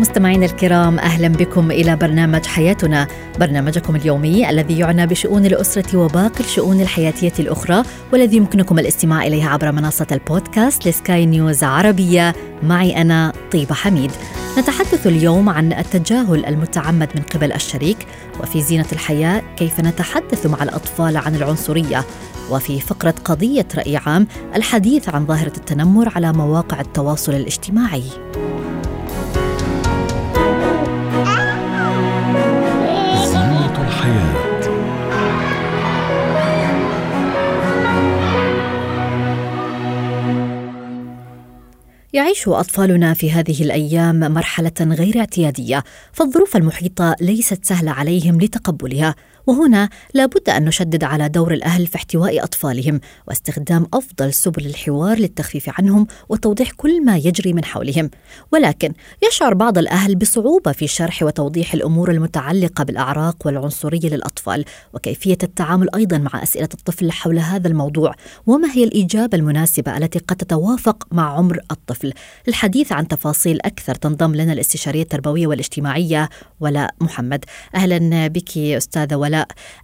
مستمعينا الكرام أهلا بكم إلى برنامج حياتنا، برنامجكم اليومي الذي يعنى بشؤون الأسرة وباقي الشؤون الحياتية الأخرى والذي يمكنكم الاستماع اليه عبر منصة البودكاست لسكاي نيوز عربية معي أنا طيبة حميد. نتحدث اليوم عن التجاهل المتعمد من قبل الشريك وفي زينة الحياة كيف نتحدث مع الأطفال عن العنصرية وفي فقرة قضية رأي عام الحديث عن ظاهرة التنمر على مواقع التواصل الاجتماعي. يعيش أطفالنا في هذه الأيام مرحلة غير اعتيادية فالظروف المحيطة ليست سهلة عليهم لتقبلها. وهنا لابد أن نشدد على دور الأهل في احتواء أطفالهم واستخدام أفضل سبل الحوار للتخفيف عنهم وتوضيح كل ما يجري من حولهم. ولكن يشعر بعض الأهل بصعوبة في شرح وتوضيح الأمور المتعلقة بالأعراق والعنصرية للأطفال وكيفية التعامل أيضا مع أسئلة الطفل حول هذا الموضوع وما هي الإجابة المناسبة التي قد تتوافق مع عمر الطفل. الحديث عن تفاصيل أكثر تنضم لنا الاستشارية التربوية والاجتماعية ولاء محمد. أهلا بك ولاء.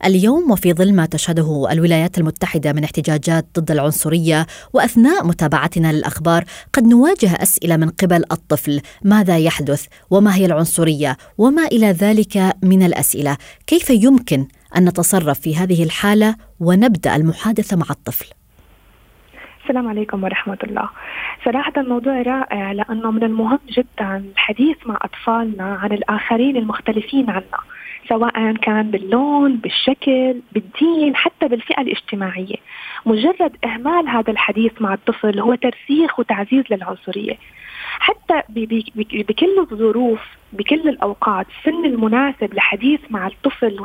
اليوم وفي ظل ما تشهده الولايات المتحدة من احتجاجات ضد العنصرية وأثناء متابعتنا للأخبار قد نواجه أسئلة من قبل الطفل. ماذا يحدث؟ وما هي العنصرية؟ وما إلى ذلك من الأسئلة؟ كيف يمكن أن نتصرف في هذه الحالة ونبدأ المحادثة مع الطفل؟ السلام عليكم ورحمة الله. صراحة الموضوع رائع لأنه من المهم جدا الحديث مع أطفالنا عن الآخرين المختلفين عنا. سواء كان باللون بالشكل بالدين حتى بالفئة الاجتماعية. مجرد إهمال هذا الحديث مع الطفل هو ترسيخ وتعزيز للعنصرية. حتى بكل الظروف بكل الأوقات السن المناسب لحديث مع الطفل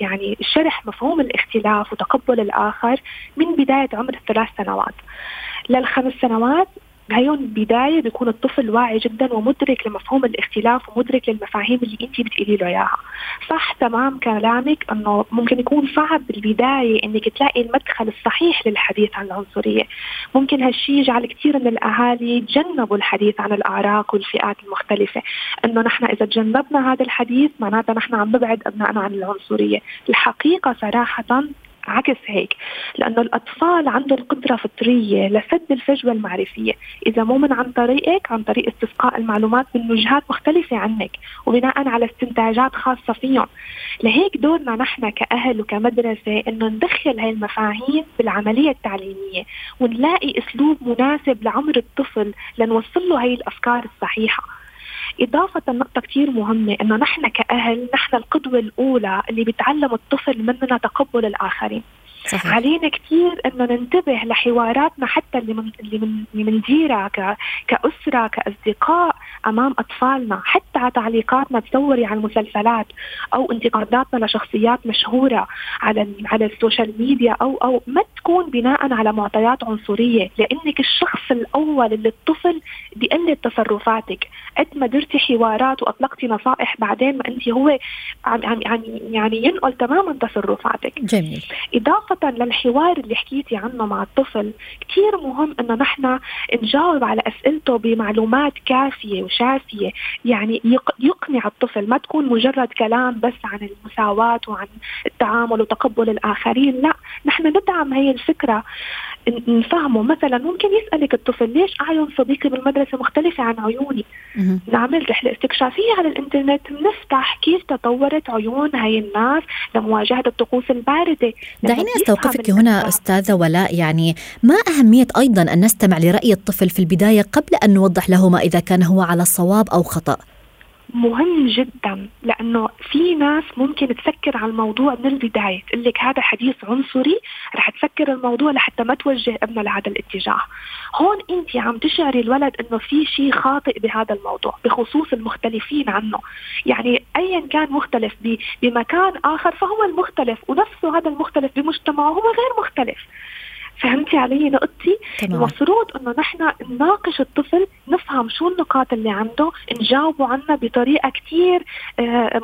يعني شرح مفهوم الاختلاف وتقبل الآخر من بداية عمر الثلاث سنوات. للخمس سنوات هيون بداية بيكون الطفل واعي جدا ومدرك لمفهوم الاختلاف ومدرك للمفاهيم اللي انت بتقولي له إياها. صح تمام كلامك إنه ممكن يكون صعب بالبداية إنك تلاقي المدخل الصحيح للحديث عن العنصرية. ممكن هالشيء يجعل كثير من الأهالي يتجنبوا الحديث عن الأعراق والفئات المختلفة. إنه نحن إذا تجنبنا هذا الحديث معناتها نحن عم نبعد أبنائنا عن العنصرية. الحقيقة صراحة عكس هيك لأنه الأطفال عندهم قدرة فطرية لسد الفجوة المعرفية. إذا مو من عن طريقك عن طريق استسقاء المعلومات من وجهات مختلفة عنك وبناء على استنتاجات خاصة فيهم. لهيك دورنا نحن كأهل وكمدرسة إنه ندخل هاي المفاهيم بالعملية التعليمية ونلاقي أسلوب مناسب لعمر الطفل لنوصل له هاي الأفكار الصحيحة. إضافة نقطة كثير مهمة إنه نحن كأهل نحن القدوة الأولى اللي بتعلم الطفل مننا تقبل الآخرين. صحيح. علينا كثير إنه ننتبه لحواراتنا حتى اللي من اللي من اللي بنديرها كأسرة كأصدقاء أمام أطفالنا. حتى على تعليقاتنا تصوري على المسلسلات أو انتقاداتنا لشخصيات مشهورة على على السوشيال ميديا أو أو ما تكون بناء على معطيات عنصرية. لأنك الشخص الأول اللي الطفل بيقلد تصرفاتك. قد ما درتي حوارات وأطلقتي نصائح بعدين ما انت هو عم يعني يعني ينقل تماما تصرفاتك. جميل. إضافة للحوار اللي حكيتي عنه مع الطفل كثير مهم إنه نحن نجاوب على أسئلته بمعلومات كافية وشافية. يعني يقنع الطفل ما تكون مجرد كلام بس عن المساواة وعن التعامل وتقبل الآخرين لا. نحن ندعم هي الفكرة. نفهمه. مثلا ممكن يسألك الطفل ليش أعين صديقي بالمدرسة مختلفة عن عيوني؟ نعمل رحلة استكشافية على الإنترنت بنفتح كيف تطورت عيون هاي الناس لمواجهة الطقوس الباردة. دعيني استوقفك هنا أستاذة ولاء. يعني ما أهمية أيضا أن نستمع لرأي الطفل في البداية قبل أن نوضح له ما إذا كان هو على الصواب أو خطأ؟ مهم جدا لأنه في ناس ممكن تفكر على الموضوع من البداية تقول لك هذا حديث عنصري رح تفكر الموضوع لحتى ما توجه ابنها لهذا الاتجاه. هون أنت عم تشعري الولد إنه في شيء خاطئ بهذا الموضوع بخصوص المختلفين عنه. يعني ايا كان مختلف بمكان آخر فهو المختلف ونفسه هذا المختلف بمجتمعه هو غير مختلف. فهمتي علي نقطتي. المفروض إنه نحن نناقش الطفل نفهم شو النقاط اللي عنده نجاوبه عنها بطريقة كثير آه،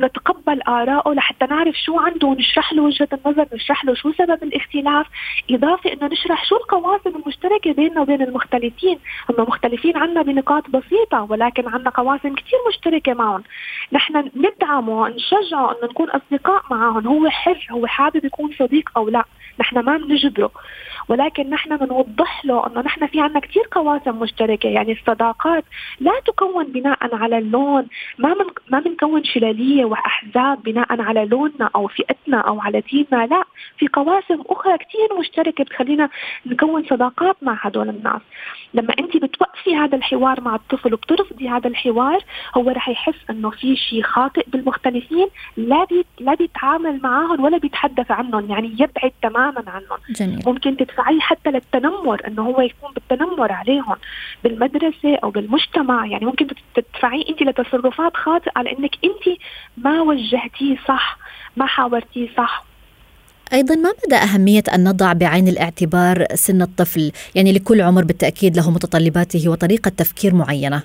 نتقبل اراءه لحتى نعرف شو عنده ونشرح له وجهة النظر نشرح له شو سبب الاختلاف. إضافة إنه نشرح شو القواسم المشتركة بيننا وبين المختلفين. هم مختلفين عنا بنقاط بسيطة ولكن عنا قواسم كثير مشتركة معهم. نحن ندعمه نشجعه إنه نكون أصدقاء معهم هو حر هو حابب يكون صديق أو لا. نحن ما بنجبره. ولكن نحن بنوضح له إنه نحن في عنا كثير قواسم مشتركة. يعني الصداقات لا تكون بناء على اللون. ما من ما بنكون شلالية وأحزاب بناء على لوننا أو فئتنا أو على ديننا. لا في قواسم أخرى كثير مشتركة بتخلينا نكون صداقات مع هدول الناس. لما أنت بتوقفي هذا الحوار مع الطفل وبترفضي هذا الحوار هو رح يحس إنه في شيء خاطئ بالمختلفين لا بي لا بيتعامل معهم ولا بيتحدث عنهم. يعني يبعد تماما عنهم. جميل. ممكن تدفعيه حتى للتنمر إنه هو يكون بالتنمر عليهم بالمدرسة أو بالمجتمع. يعني ممكن تدفعيه انت لتصرفات خاطئة لأنك انت ما وجهتيه صح ما حاورتيه صح. أيضا ما مدى أهمية أن نضع بعين الاعتبار سن الطفل؟ يعني لكل عمر بالتأكيد له متطلباته وطريقة تفكير معينة.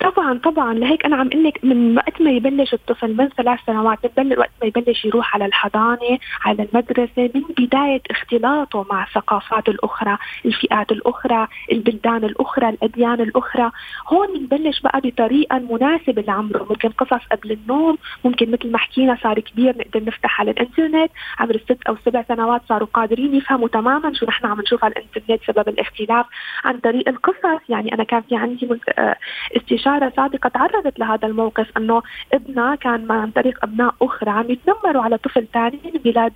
طبعا طبعا. لهيك أنا عم لك من وقت ما يبلش الطفل من ثلاث سنوات من وقت ما يبلش يروح على الحضانة على المدرسة من بداية اختلاطه مع الثقافات الأخرى الفئات الأخرى البلدان الأخرى الأديان الأخرى. هون بنبلش بقى بطريقة مناسبة لعمره. ممكن قصص قبل النوم ممكن مثل ما حكينا صار كبير نقدر نفتح على الإنترنت. عمر الست أو سبع سنوات صاروا قادرين يفهموا تماما شو نحن عم نشوف على الإنترنت سبب الاختلاف عن طريق القصص. يعني أنا كان في عندي آه، استشارة إشارة سابقة تعرضت لهذا الموقف أنه ابنها كان عن طريق أبناء أخرى عم يتنمروا على طفل ثاني من بلاد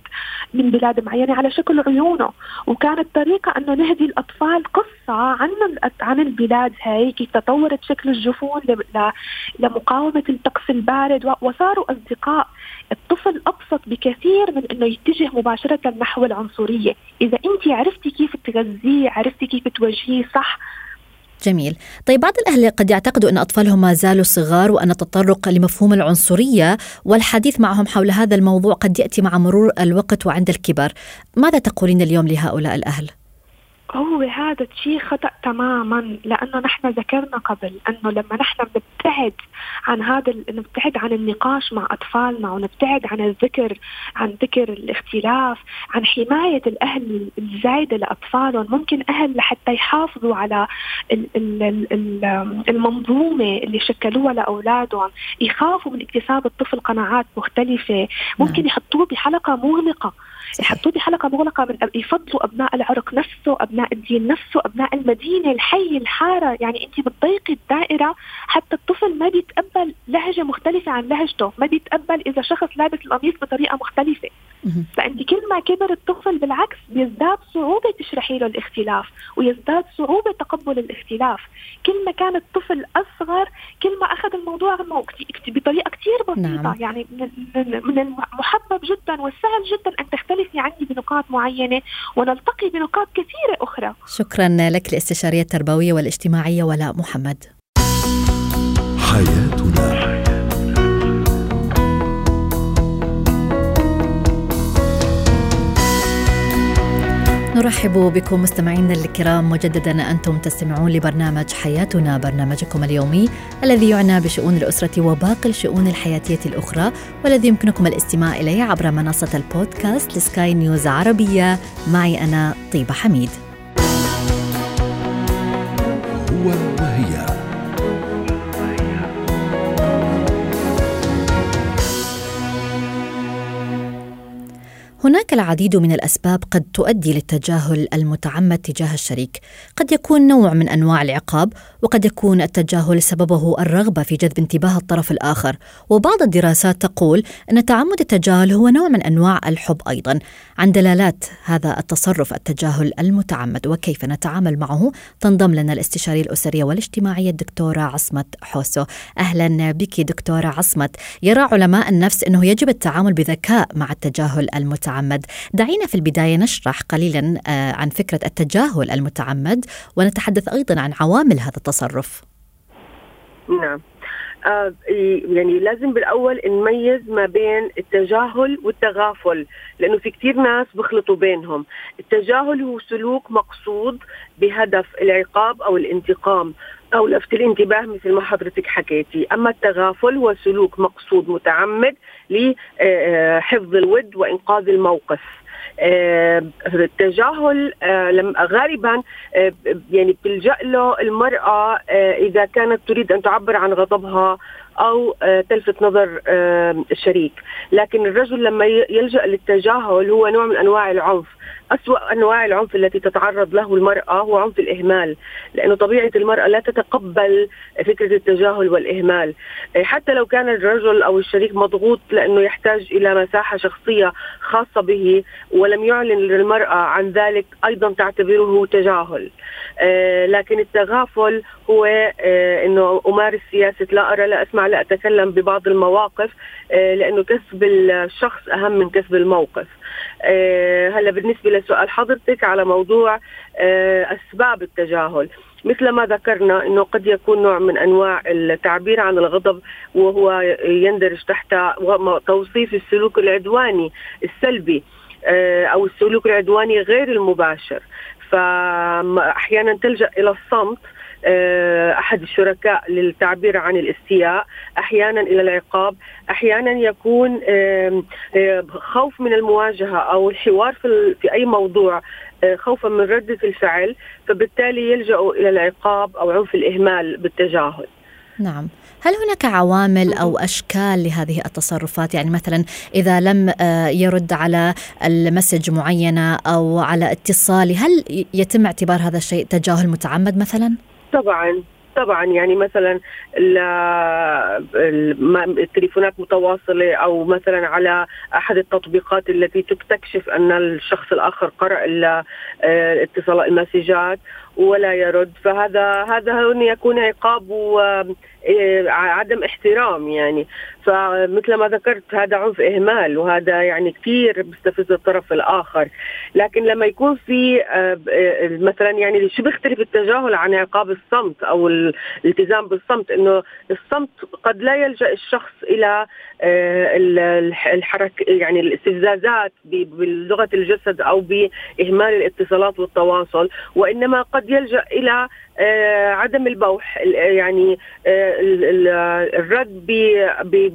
من بلاد معينة على شكل عيونه. وكانت طريقة أنه نهدي الأطفال قصة عن عن البلاد هاي كيف تطورت شكل الجفون لمقاومة الطقس البارد. وصاروا أصدقاء الطفل أبسط بكثير من أنه يتجه مباشرة نحو العنصرية. إذا أنت عرفتي كيف تغذيه عرفتي كيف توجهيه صح جميل طيب بعض الأهل قد يعتقدوا أن أطفالهم ما زالوا صغار وأن التطرق لمفهوم العنصرية والحديث معهم حول هذا الموضوع قد يأتي مع مرور الوقت وعند الكبر ماذا تقولين اليوم لهؤلاء الأهل؟ هو هذا الشيء خطأ تماما لأنه نحن ذكرنا قبل أنه لما نحن نبتعد عن هذا نبتعد عن النقاش مع أطفالنا ونبتعد عن الذكر عن ذكر الاختلاف عن حماية الأهل الزايدة لأطفالهم. ممكن أهل لحتى يحافظوا على المنظومة اللي شكلوها لأولادهم. يخافوا من اكتساب الطفل قناعات مختلفة. ممكن نعم. يحطوه بحلقة مغلقة يحطوه بحلقة مغلقة من يفضلوا أبناء العرق نفسه أبناء الدين نفسه أبناء المدينة الحي الحارة. يعني أنت بتضيقي الدائرة. حتى الطفل ما بيتقبل لهجة مختلفة عن لهجته. ما بيتقبل إذا شخص لابس القميص بطريقة مختلفة. فأنت كل ما كبر الطفل بالعكس بيزداد صعوبة تشرحي له الاختلاف ويزداد صعوبة تقبل الاختلاف. كل ما كان الطفل أصغر كل ما أخذ الموضوع بطريقة كثير بسيطة. نعم. يعني من المحبب جدا والسهل جدا أن تختلفي عني بنقاط معينة ونلتقي بنقاط كثيرة أخرى. شكرا لك الاستشارية التربوية والاجتماعية ولاء محمد. حياتنا نرحب بكم مستمعينا الكرام مجددا أنتم تستمعون لبرنامج حياتنا برنامجكم اليومي الذي يعنى بشؤون الأسرة وباقي الشؤون الحياتية الأخرى والذي يمكنكم الاستماع إليه عبر منصة البودكاست لسكاي نيوز عربية معي أنا طيبة حميد. هو وهي هناك العديد من الأسباب قد تؤدي للتجاهل المتعمد تجاه الشريك، قد يكون نوع من أنواع العقاب، وقد يكون التجاهل سببه الرغبة في جذب انتباه الطرف الآخر، وبعض الدراسات تقول أن تعمد التجاهل هو نوع من أنواع الحب أيضا. عن دلالات هذا التصرف التجاهل المتعمد وكيف نتعامل معه، تنضم لنا الاستشاريه الأسرية والاجتماعية الدكتورة عصمت حوسو. أهلا بك دكتورة عصمت. يرى علماء النفس أنه يجب التعامل بذكاء مع التجاهل المتعمد. المتعمد. دعينا في البداية نشرح قليلا آه، عن فكرة التجاهل المتعمد ونتحدث أيضا عن عوامل هذا التصرف. نعم. يعني لازم بالأول نميز ما بين التجاهل والتغافل لأنه في كثير ناس بخلطوا بينهم. التجاهل هو سلوك مقصود بهدف العقاب أو الانتقام أو لفت الانتباه مثل ما حضرتك حكيتي. أما التغافل هو سلوك مقصود متعمد لحفظ الود وإنقاذ الموقف. آه، التجاهل آه، غالبا آه، يعني بتلجا له المرأة إذا كانت تريد أن تعبر عن غضبها أو تلفت نظر الشريك. لكن الرجل لما يلجأ للتجاهل هو نوع من أنواع العنف. أسوأ أنواع العنف التي تتعرض له المرأة هو عنف الإهمال. لأنه طبيعة المرأة لا تتقبل فكرة التجاهل والإهمال. حتى لو كان الرجل أو الشريك مضغوط لأنه يحتاج إلى مساحة شخصية خاصة به ولم يعلن للمرأة عن ذلك أيضا تعتبره تجاهل. آه، لكن التغافل هو آه، أنه أمارس سياسة لا أرى لا أسمع لا أتكلم ببعض المواقف آه، لأنه كسب الشخص أهم من كسب الموقف. هلا بالنسبة لسؤال حضرتك على موضوع أسباب التجاهل. مثل ما ذكرنا إنه قد يكون نوع من أنواع التعبير عن الغضب وهو يندرج تحت توصيف السلوك العدواني السلبي أو السلوك العدواني غير المباشر. فأحيانا تلجأ إلى الصمت آه، أحد الشركاء للتعبير عن الاستياء أحيانا إلى العقاب أحيانا يكون خوف من المواجهة أو الحوار في في أي موضوع آه، خوفا من رده الفعل فبالتالي يلجأوا إلى العقاب أو عنف الإهمال بالتجاهل. نعم. هل هناك عوامل أو أشكال لهذه التصرفات؟ يعني مثلا إذا لم آه، يرد على المسج معينة أو على اتصالي هل يتم اعتبار هذا الشيء تجاهل متعمد مثلا؟ طبعا طبعا يعني مثلا التليفونات متواصلة أو مثلا على أحد التطبيقات التي تكشف أن الشخص الآخر قرأ الاتصال المسجات. ولا يرد. فهذا هذا يكون عقاب وعدم احترام يعني. فمثل ما ذكرت هذا عنف إهمال وهذا يعني كثير بيستفز الطرف الآخر. لكن لما يكون في آه، مثلا يعني شو بيختلف التجاهل عن عقاب الصمت أو الالتزام بالصمت؟ إنه الصمت قد لا يلجأ الشخص إلى آه، الحركه يعني الاستفزازات بلغة الجسد أو بإهمال الاتصالات والتواصل وإنما قد يلجأ إلى آه، عدم البوح يعني آه، الرد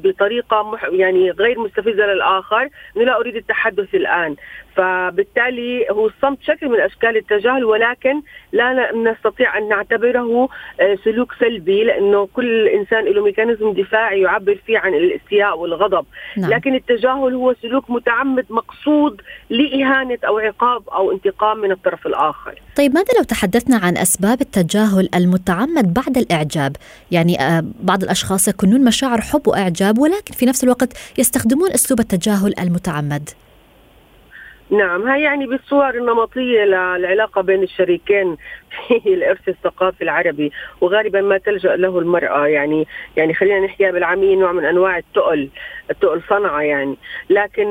بطريقة يعني غير مستفزة للآخر. انه لا أريد التحدث الآن. فبالتالي هو الصمت شكل من أشكال التجاهل ولكن لا نستطيع أن نعتبره آه، سلوك سلبي لأنه كل إنسان له ميكانيزم دفاعي يعبر فيه عن الإستياء والغضب. نعم. لكن التجاهل هو سلوك متعمد مقصود لإهانة أو عقاب أو انتقام من الطرف الآخر. طيب ماذا لو تحدثنا عن أسباب التجاهل المتعمد بعد الإعجاب؟ يعني آه، بعض الأشخاص يكونون مشاعر حب وإعجاب ولكن في نفس الوقت يستخدمون أسلوب التجاهل المتعمد. نعم هاي يعني بالصور النمطية للعلاقة بين الشريكين في الإرث الثقافي العربي وغالبا ما تلجأ له المرأة. يعني يعني خلينا نحكيها بالعامية نوع من أنواع التقل التقل صنعة يعني. لكن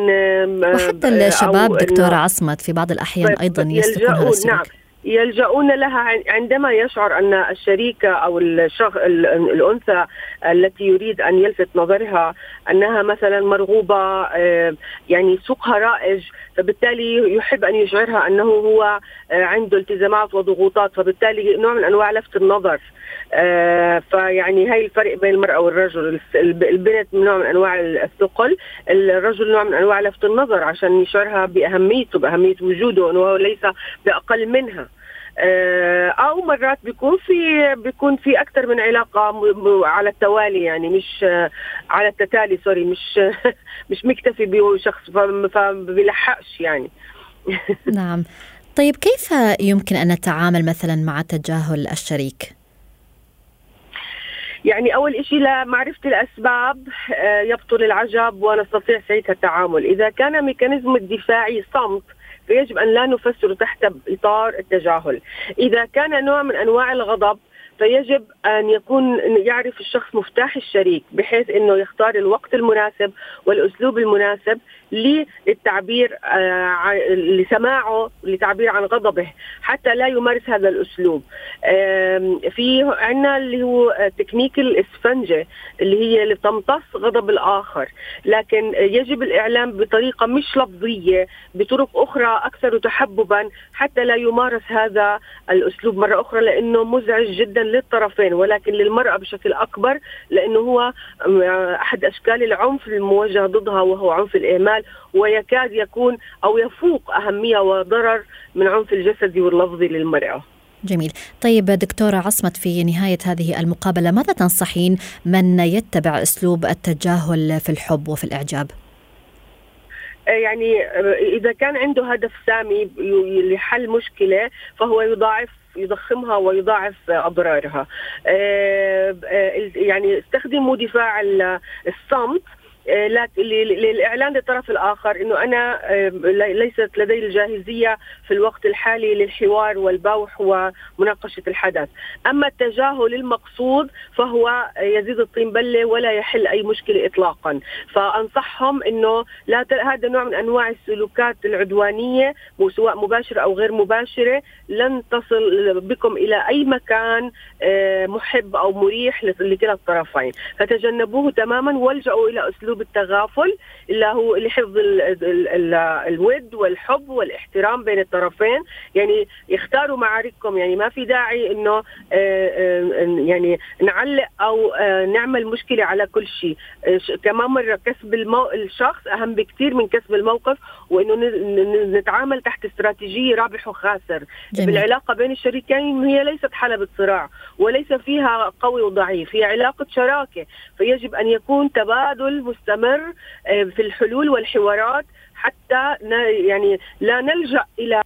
وحتى الشباب دكتورة عصمت في بعض الأحيان طيب، أيضا يسلكون هذا السلوك نعم يلجؤون لها عندما يشعر أن الشريكة أو الشخص الأنثى التي يريد أن يلفت نظرها أنها مثلا مرغوبة آه، يعني سوقها رائج فبالتالي يحب أن يشعرها أنه هو آه، عنده التزامات وضغوطات فبالتالي نوع من أنواع لفت النظر. آه، فيعني هاي الفرق بين المرأة والرجل. البنت نوع من أنواع الثقل الرجل نوع من أنواع لفت النظر عشان يشعرها بأهميته بأهمية وجوده أنه ليس بأقل منها. أو مرات بيكون في بيكون في أكثر من علاقة على التوالي يعني مش على التتالي sorry مش مش مكتفي بشخص فما بيلحقش يعني. نعم. طيب كيف يمكن أن نتعامل مثلا مع تجاهل الشريك؟ يعني أول شيء لمعرفه الأسباب آه، يبطل العجب ونستطيع ساعتها التعامل، إذا كان mechanism الدفاعي صمت فيجب أن لا نفسره تحت إطار التجاهل، إذا كان نوع من أنواع الغضب فيجب أن يكون يعرف الشخص مفتاح الشريك بحيث إنه يختار الوقت المناسب والأسلوب المناسب للتعبير آه، لسماعه لتعبير عن غضبه حتى لا يمارس هذا الأسلوب. في عندنا اللي هو تكنيك الإسفنجة اللي هي اللي تمتص غضب الآخر. لكن يجب الإعلام بطريقة مش لفظية بطرق أخرى أكثر تحببا حتى لا يمارس هذا الأسلوب مرة أخرى لأنه مزعج جدا للطرفين. ولكن للمرأة بشكل أكبر لأنه هو أحد أشكال العنف الموجه ضدها وهو عنف الإهمال ويكاد يكون أو يفوق أهمية وضرر من عنف الجسدي واللفظي للمرأة. جميل طيب دكتورة عصمت في نهاية هذه المقابلة ماذا تنصحين من يتبع أسلوب التجاهل في الحب وفي الإعجاب؟ يعني إذا كان عنده هدف سامي لحل مشكلة فهو يضاعف يضخمها ويضاعف أضرارها. آه، آه، يعني استخدموا دفاع الصمت للإعلان للطرف الآخر إنه أنا آه، ليست لدي الجاهزية في الوقت الحالي للحوار والبوح ومناقشة الحدث، أما التجاهل المقصود فهو يزيد الطين بلة ولا يحل أي مشكلة اطلاقا، فأنصحهم إنه لا هذا نوع من أنواع السلوكات العدوانية سواء مباشرة أو غير مباشرة لن تصل بكم إلى أي مكان آه، محب أو مريح لكلا الطرفين، فتجنبوه تماما والجأوا إلى أسلوب بالتغافل اللي هو لحفظ ال ال ال الود والحب والاحترام بين الطرفين. يعني يختاروا معارككم يعني ما في داعي إنه آه، آه، يعني نعلق أو آه، نعمل مشكلة على كل شيء. كمان مرة كسب المو... الشخص أهم بكثير من كسب الموقف وإنه نتعامل تحت استراتيجية رابح وخاسر. جميل. بالعلاقة بين الشريكين هي ليست حلبة صراع وليس فيها قوي وضعيف هي علاقة شراكة. فيجب أن يكون تبادل مستمر آه، في الحلول والحوارات حتى يعني لا نلجأ إلى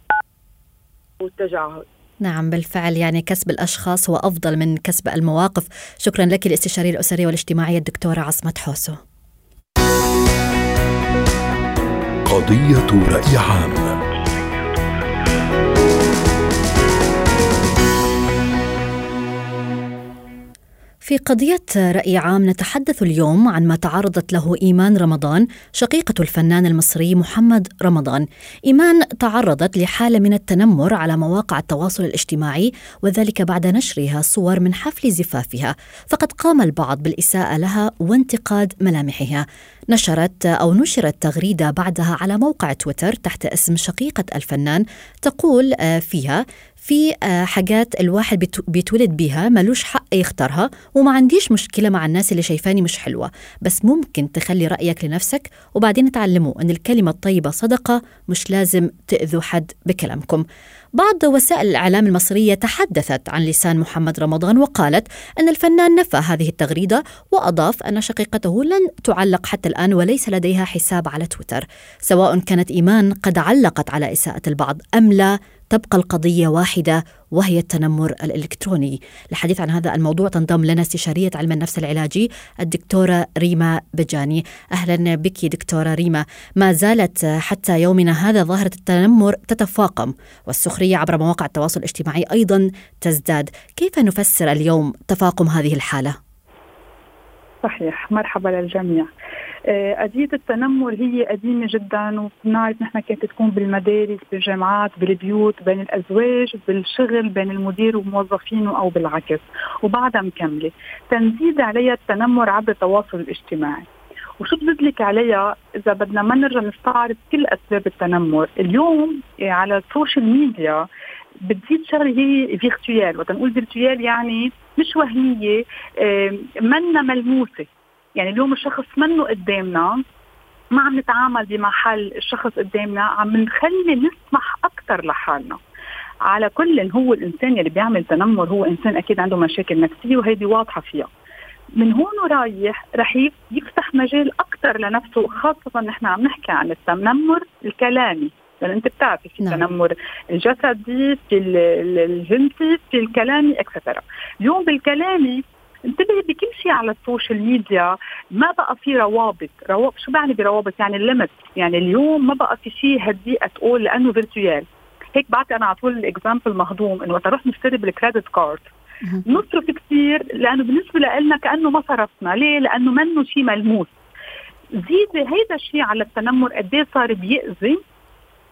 التجاهل. نعم بالفعل يعني كسب الأشخاص هو أفضل من كسب المواقف. شكرا لك الاستشارية الأسرية والاجتماعية الدكتورة عصمت حوسو. قضية رأي عام. في قضية رأي عام نتحدث اليوم عن ما تعرضت له إيمان رمضان شقيقة الفنان المصري محمد رمضان. إيمان تعرضت لحالة من التنمر على مواقع التواصل الاجتماعي وذلك بعد نشرها صور من حفل زفافها، فقد قام البعض بالإساءة لها وانتقاد ملامحها. نشرت أو نشرت تغريدة بعدها على موقع تويتر تحت اسم شقيقة الفنان تقول آه، فيها في آه، حاجات الواحد بيتولد بيها ملوش حق يختارها وما عنديش مشكلة مع الناس اللي شايفاني مش حلوة بس ممكن تخلي رأيك لنفسك وبعدين تعلموا أن الكلمة الطيبة صدقة مش لازم تأذوا حد بكلامكم. بعض وسائل الإعلام المصرية تحدثت عن لسان محمد رمضان وقالت أن الفنان نفى هذه التغريدة وأضاف أن شقيقته لن تعلق حتى الآن وليس لديها حساب على تويتر سواء كانت إيمان قد علقت على إساءة البعض أم لا تبقى القضية واحدة وهي التنمر الإلكتروني. للحديث عن هذا الموضوع تنضم لنا استشارية علم النفس العلاجي الدكتورة ريما بجاني. أهلا بك دكتورة ريما. ما زالت حتى يومنا هذا ظاهرة التنمر تتفاقم والسخرية عبر مواقع التواصل الاجتماعي أيضا تزداد. كيف نفسر اليوم تفاقم هذه الحالة؟ صحيح. مرحبا للجميع. آه، قضية التنمر هي قديمة جدا وبنعرف نحن كانت تكون بالمدارس بالجامعات بالبيوت بين الأزواج بالشغل بين المدير وموظفينه أو بالعكس. وبعدها مكملة. تنزيد عليها التنمر عبر التواصل الاجتماعي. وشو بزيد عليها؟ إذا بدنا ما نرجع نستعرض كل أسباب التنمر، اليوم آه، على ال social media بتزيد شغلة هي virtual، وقت نقول virtual يعني مش وهمية آه، منا ملموسة. يعني اليوم الشخص منه قدامنا ما عم نتعامل بمحل الشخص قدامنا عم نخلي نسمح أكثر لحالنا. على كل هو الإنسان اللي بيعمل تنمر هو إنسان أكيد عنده مشاكل نفسية وهيدي واضحة فيها. من هون ورايح رح يفتح مجال أكثر لنفسه خاصة نحن عم نحكي عن التنمر الكلامي. لأن أنت بتعرفي في نعم. التنمر الجسدي في الجنسي في الكلامي extra اليوم بالكلامي انتبهي بكل شيء على ال social media ما بقى في روابط. روابط شو بعني بروابط؟ يعني ال limit يعني اليوم ما بقى في شيء هدي تقول لأنه virtual هيك بعطي أنا على طول ال example مهضوم إنه وقت أروح نشتري بال credit card نصرف كثير لأنه بالنسبة لنا كأنه ما صرفنا. ليه؟ لأنه منه شيء ملموس. زيد هيدا الشيء على التنمر قد إيه صار بيأذي؟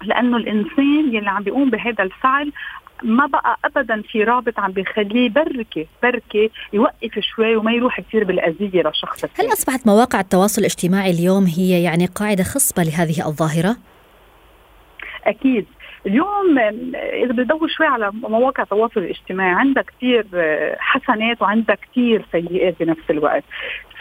لأنه الإنسان يلي عم بيقوم بهذا الفعل ما بقى ابدا في رابط عم بيخليه بركة بركة يوقف شوي وما يروح كثير بالأذية لشخص هل أصبحت مواقع التواصل الاجتماعي اليوم هي يعني قاعدة خصبة لهذه الظاهرة؟ أكيد. اليوم إذا بتدور شوي على مواقع التواصل الاجتماعي عندها كثير حسنات وعندها كثير سيئات بنفس الوقت.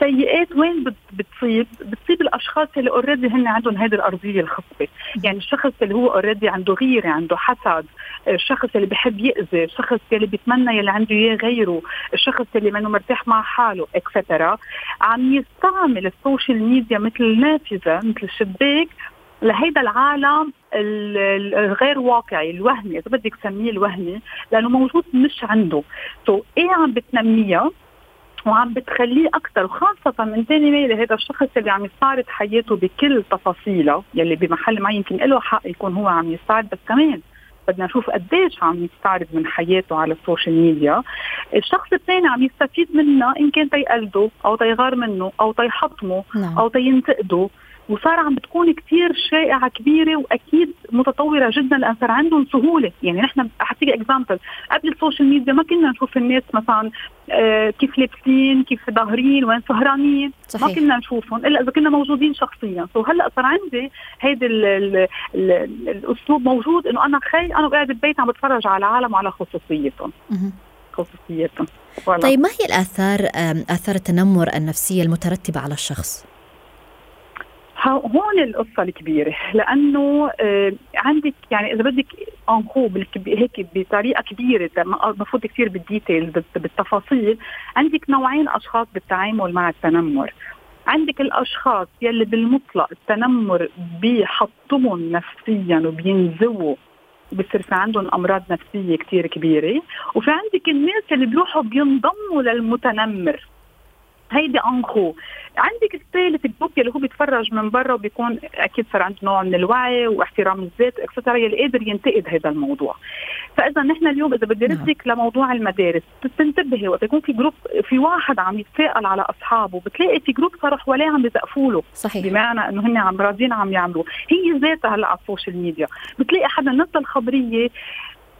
سيئات وين بتصيب؟ بتصيب الأشخاص اللي already هن عندهم هذه الأرضية الخصبه، يعني الشخص اللي هو already عنده غيرة، عنده حسد، الشخص اللي بحب يأذي، الشخص اللي بيتمنى يلي عنده إياه غيره، الشخص اللي منه مرتاح مع حاله، extra، عم يستعمل ال social media مثل نافذه، مثل شباك لهيدا العالم الغير واقعي الوهمي. إذا بدك تسميه الوهمي لأنه موجود مش عنده. so إيه عم بتنميها؟ وعم بتخليه أكثر وخاصة من ثاني ميله هذا الشخص اللي عم يستعرض حياته بكل تفاصيلها يلي بمحل ما يمكن له حق يكون هو عم يستعرض بس كمان بدنا نشوف قديش عم يستعرض من حياته على ال social media الشخص الثاني عم يستفيد منها إن كان تيقلده أو تيغار منه أو تيحطمه نعم. أو تينتقده وصار عم بتكون كثير شائعة كبيرة وأكيد متطورة جدا لأن صار عندهم سهولة. يعني نحن احكي example قبل ال social media ما كنا نشوف الناس مثلا آه كيف لابسين كيف ظاهرين وين سهرانين. صحيح. ما كنا نشوفهم إلا إذا كنا موجودين شخصيا. so هلأ صار عندي هيدي الأسلوب موجود إنه أنا خي أنا قاعد ببيت عم بتفرج على العالم وعلى خصوصيتهم. خصوصيتهم. طيب ما هي الآثار آثار التنمر النفسية المترتبة على الشخص؟ هون القصة الكبيرة لأنه آه عندك يعني إذا بدك أنخو هيك بطريقة كبيرة بفوت كثير بالديتيلز بالتفاصيل عندك نوعين أشخاص بالتعامل مع التنمر. عندك الأشخاص يلي بالمطلق التنمر بيحطمهم نفسيا وبينزووا بصير في عندهم أمراض نفسية كثير كبيرة. وفي عندك الناس اللي بيروحوا بينضموا للمتنمر. هيدي أنخو. عندك الثالث الجروب اللي هو بيتفرج من برا وبيكون أكيد صار عنده نوع من الوعي واحترام الذات اكسترا يلي قادر ينتقد هذا الموضوع. فإذا نحن اليوم إذا بدي ردك نعم. لموضوع المدارس تنتبهي وقت يكون في group في واحد عم يتساءل على أصحابه بتلاقي في group صار حواليه عم بيزقفوا له. صحيح. بمعنى إنه هن عم راضيين عم يعملوا. هي ذاتها هلا على ال social media. بتلاقي حدا نزل الخبرية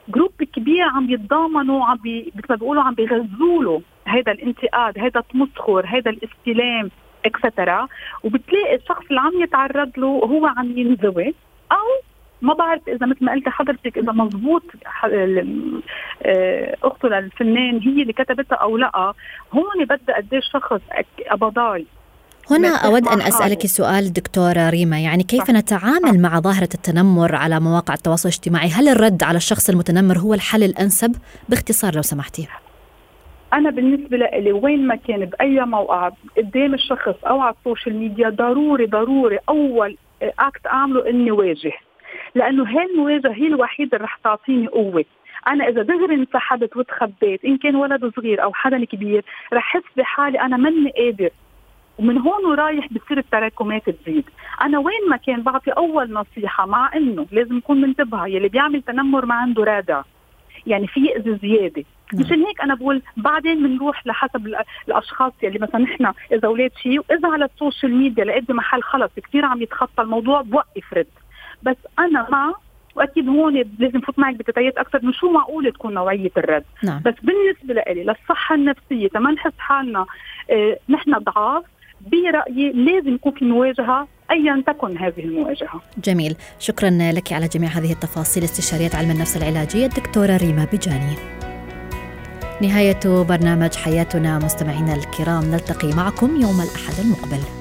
group كبير عم يتضامنوا عم بي مثل ما بيقولوا عم بيغذوا له. هذا الانتقاد هذا التمسخر هذا الاستلام extra وبتلاقي الشخص اللي عم يتعرض له هو عم ينزوي أو ما بعرف إذا مثل ما قلت حضرتك إذا مضبوط آه، أخته للفنان هي اللي كتبتها أو لأ. هون بدها قديش شخص ابضاي هنا أود أن أسألك سؤال دكتورة ريما يعني كيف صح. نتعامل صح. مع ظاهرة التنمر على مواقع التواصل الاجتماعي؟ هل الرد على الشخص المتنمر هو الحل الأنسب؟ باختصار لو سمحتي. أنا بالنسبة لي وين ما كان بأي موقع قدام الشخص أو على ال social media ضروري ضروري أول act أعمله إني واجه. لأنه هاي المواجهة هي الوحيدة اللي رح تعطيني قوة. أنا إذا دغري انسحبت وتخبيت إن كان ولد صغير أو حدا كبير رح أحس بحالي أنا ماني قادر. ومن هون ورايح بتصير التراكمات تزيد. أنا وين ما كان بعطي أول نصيحة مع إنه لازم نكون منتبهه يلي بيعمل تنمر ما عنده رادع. يعني في يأذي زيادة. مشان هيك أنا بقول بعدين بنروح لحسب الأشخاص يلي مثلا نحن إذا أولاد شيء وإذا على ال social media لقيت محل خلص كثير عم يتخطى الموضوع بوقف رد بس أنا مع وأكيد هون لازم فوت معك بتتيات أكثر من شو معقول تكون نوعية الرد نعم. بس بالنسبة لي للصحة النفسية تما نحس حالنا آه نحن ضعاف برأيي لازم يكون في مواجهة ايا تكن هذه المواجهة. جميل، شكرا لك على جميع هذه التفاصيل استشاريه علم النفس العلاجية الدكتورة ريما بجاني. نهاية برنامج حياتنا مستمعينا الكرام نلتقي معكم يوم الأحد المقبل.